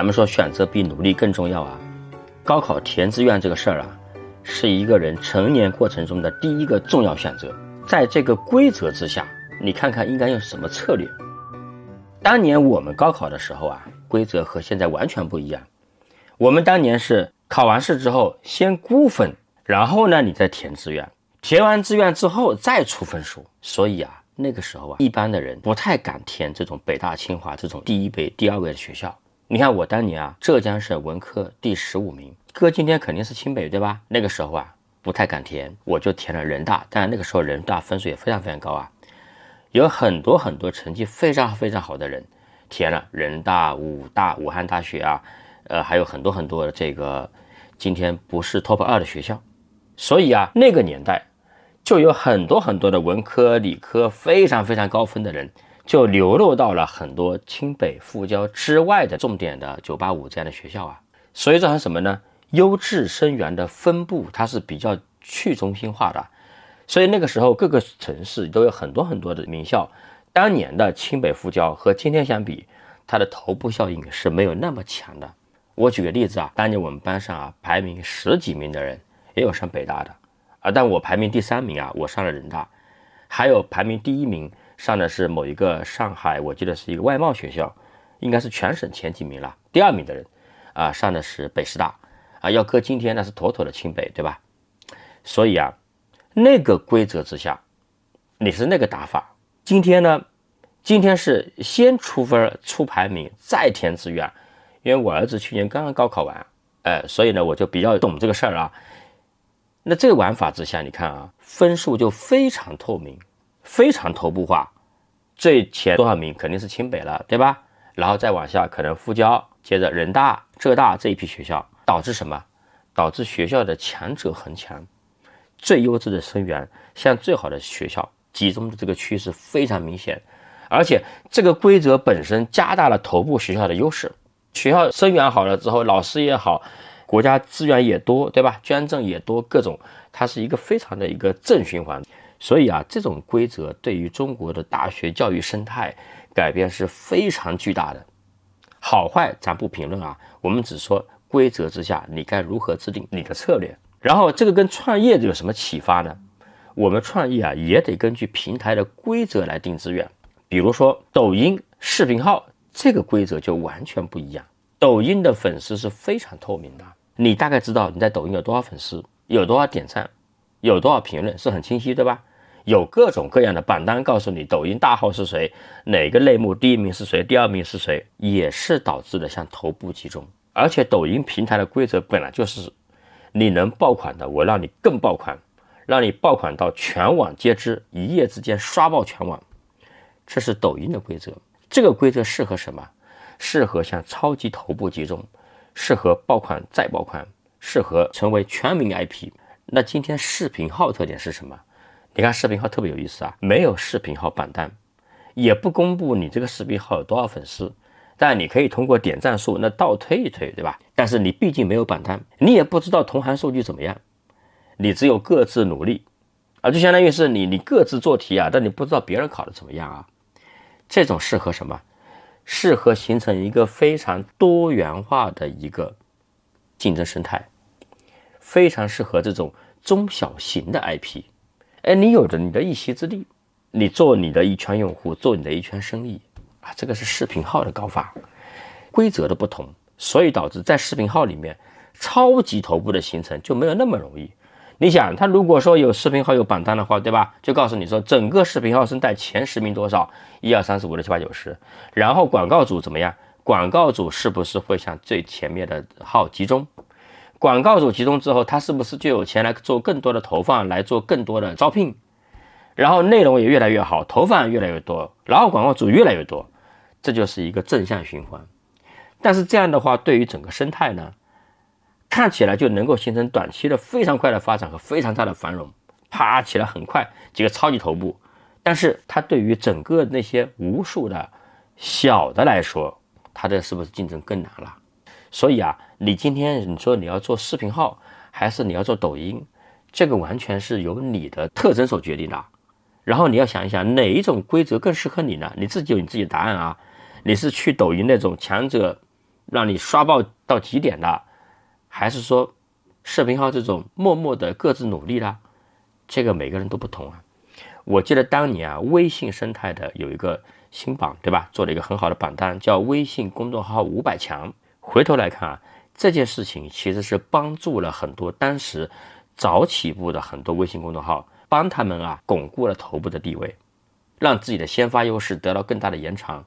咱们说选择比努力更重要啊。高考填志愿这个事儿啊，是一个人成年过程中的第一个重要选择。在这个规则之下，你看看应该用什么策略？当年我们高考的时候啊，规则和现在完全不一样。我们当年是考完试之后先估分，然后呢你再填志愿，填完志愿之后再出分数。所以啊，那个时候啊，一般的人不太敢填这种北大清华这种第一位、第二位的学校。你看我当年啊，浙江省文科第十五名，哥今天肯定是清北对吧？那个时候啊。不太敢填，我就填了人大。但那个时候人大分数也非常非常高啊，有很多很多成绩非常非常好的人填了人大、武大、武汉大学啊，呃，还有很多很多的这个今天不是 top 二的学校。所以啊，那个年代就有很多很多的文科、理科非常非常高分的人，就流落到了很多清北、复交之外的重点的985这样的学校啊。所以造成什么呢？优质生源的分布，它是比较去中心化的，所以那个时候各个城市都有很多很多的名校。当年的清北复交和今天相比，它的头部效应是没有那么强的。我举个例子啊，当年我们班上啊排名十几名的人也有上北大的啊，但我排名第三名啊，我上了人大，还有排名第一名上的是某一个上海，我记得是一个外贸学校，应该是全省前几名了。第二名的人啊上的是北师大。啊，要搁今天那是妥妥的清北，对吧？所以啊，那个规则之下，你是那个打法。今天呢，今天是先出分出排名，再填志愿。因为我儿子去年刚刚高考完，哎，所以呢，我就比较懂这个事儿啊。那这个玩法之下，你看啊，分数就非常透明，非常头部化。最前多少名肯定是清北了，对吧？然后再往下，可能复交，接着人大、浙大这一批学校。导致什么？导致学校的强者恒强，最优质的生源向最好的学校集中的这个趋势非常明显，而且这个规则本身加大了头部学校的优势。学校生源好了之后，老师也好，国家资源也多，对吧？捐赠也多，各种，它是一个非常的一个正循环。所以啊，这种规则对于中国的大学教育生态改变是非常巨大的。好坏咱不评论啊，我们只说。规则之下，你该如何制定你的策略？然后这个跟创业有什么启发呢？我们创业啊，也得根据平台的规则来定资源。比如说抖音视频号，这个规则就完全不一样。抖音的粉丝是非常透明的，你大概知道你在抖音有多少粉丝，有多少点赞，有多少评论，是很清晰，对吧？有各种各样的榜单告诉你抖音大号是谁，哪个类目第一名是谁，第二名是谁，也是导致的向头部集中。而且抖音平台的规则本来就是，你能爆款的，我让你更爆款，让你爆款到全网皆知，一夜之间刷爆全网，这是抖音的规则。这个规则适合什么？适合向超级头部集中，适合爆款再爆款，适合成为全民 IP。那今天视频号特点是什么？你看视频号特别有意思啊，没有视频号榜单，也不公布你这个视频号有多少粉丝。但你可以通过点赞数那倒推一推，对吧？但是你毕竟没有榜单，你也不知道同行数据怎么样，你只有各自努力啊，就相当于是你你各自做题啊，但你不知道别人考的怎么样啊。这种适合什么？适合形成一个非常多元化的一个竞争生态，非常适合这种中小型的 IP。哎，你有着你的一席之地，你做你的一圈用户，做你的一圈生意。啊，这个是视频号的高发，规则的不同，所以导致在视频号里面，超级头部的形成就没有那么容易。你想，他如果说有视频号有榜单的话，对吧？就告诉你说，整个视频号生态前十名多少，一二三四五六七八九十，然后广告主怎么样？广告主是不是会向最前面的号集中？广告主集中之后，他是不是就有钱来做更多的投放，来做更多的招聘？然后内容也越来越好，投放越来越多，然后广告主越来越多，这就是一个正向循环。但是这样的话，对于整个生态呢，看起来就能够形成短期的非常快的发展和非常大的繁荣，啪起来很快，几个超级头部。但是它对于整个那些无数的小的来说，它的是不是竞争更难了？所以啊，你今天你说你要做视频号，还是你要做抖音，这个完全是由你的特征所决定的。然后你要想一想哪一种规则更适合你呢？你自己有你自己的答案啊。你是去抖音那种强者让你刷爆到极点的，还是说视频号这种默默的各自努力的？这个每个人都不同啊。我记得当年啊，微信生态的有一个新榜，对吧？做了一个很好的榜单，叫微信公众号五百强。回头来看啊，这件事情其实是帮助了很多当时早起步的很多微信公众号，帮他们啊巩固了头部的地位，让自己的先发优势得到更大的延长。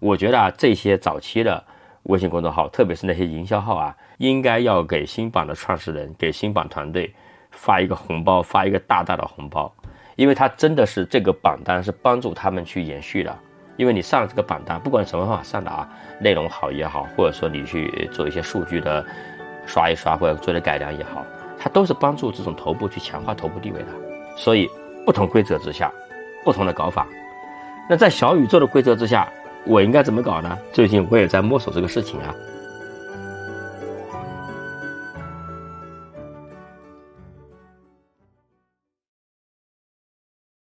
我觉得啊，这些早期的微信公众号，特别是那些营销号啊，应该要给新榜的创始人、给新榜团队发一个红包，发一个大大的红包。因为它真的是这个榜单是帮助他们去延续的，因为你上了这个榜单，不管什么方法上的啊，内容好也好，或者说你去做一些数据的刷一刷或者做点改良也好，它都是帮助这种头部去强化头部地位的。所以不同规则之下，不同的搞法。那在小宇宙的规则之下，我应该怎么搞呢？最近我也在摸索这个事情啊。